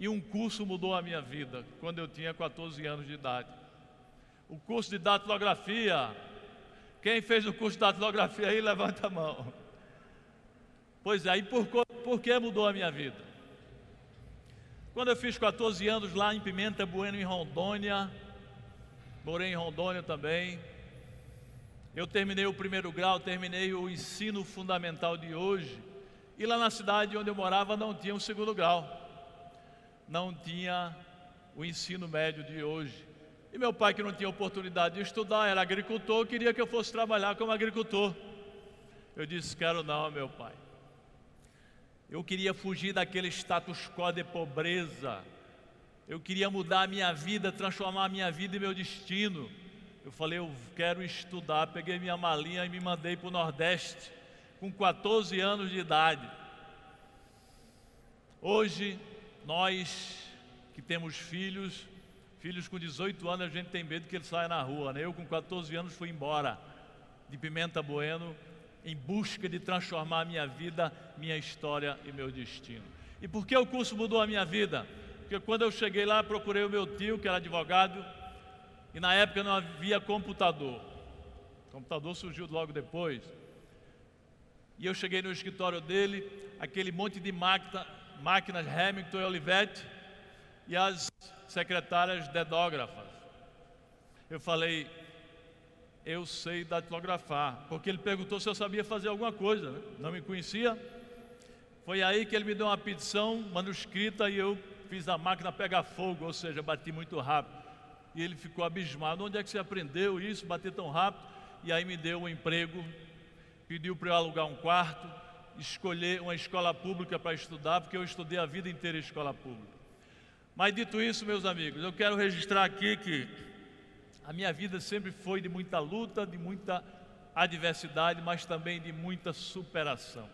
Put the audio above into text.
E um curso mudou a minha vida quando eu tinha 14 anos de idade. O curso de datilografia. Quem fez o curso de datilografia aí, levanta a mão. Pois é, e por, por que mudou a minha vida? Quando eu fiz 14 anos lá em Pimenta Bueno, em Rondônia, morei em Rondônia também. Eu terminei o primeiro grau, terminei o ensino fundamental de hoje. E lá na cidade onde eu morava não tinha o segundo grau, não tinha o ensino médio de hoje. E meu pai, que não tinha oportunidade de estudar, era agricultor, queria que eu fosse trabalhar como agricultor. Eu disse: Quero não, meu pai. Eu queria fugir daquele status quo de pobreza. Eu queria mudar a minha vida, transformar a minha vida e meu destino. Eu falei, eu quero estudar. Peguei minha malinha e me mandei para o Nordeste, com 14 anos de idade. Hoje, nós que temos filhos, filhos com 18 anos, a gente tem medo que eles saiam na rua. Né? Eu, com 14 anos, fui embora de Pimenta Bueno em busca de transformar a minha vida, minha história e meu destino. E por que o curso mudou a minha vida? Porque quando eu cheguei lá, procurei o meu tio, que era advogado, e na época não havia computador. O computador surgiu logo depois. E eu cheguei no escritório dele, aquele monte de máquina, máquinas Hamilton e Olivetti, e as secretárias dedógrafas. Eu falei, eu sei datilografar, porque ele perguntou se eu sabia fazer alguma coisa, né? não me conhecia. Foi aí que ele me deu uma petição manuscrita e eu fiz a máquina pegar fogo, ou seja, bati muito rápido. E ele ficou abismado: onde é que você aprendeu isso, bater tão rápido? E aí me deu um emprego, pediu para eu alugar um quarto, escolher uma escola pública para estudar, porque eu estudei a vida inteira em escola pública. Mas dito isso, meus amigos, eu quero registrar aqui que a minha vida sempre foi de muita luta, de muita adversidade, mas também de muita superação.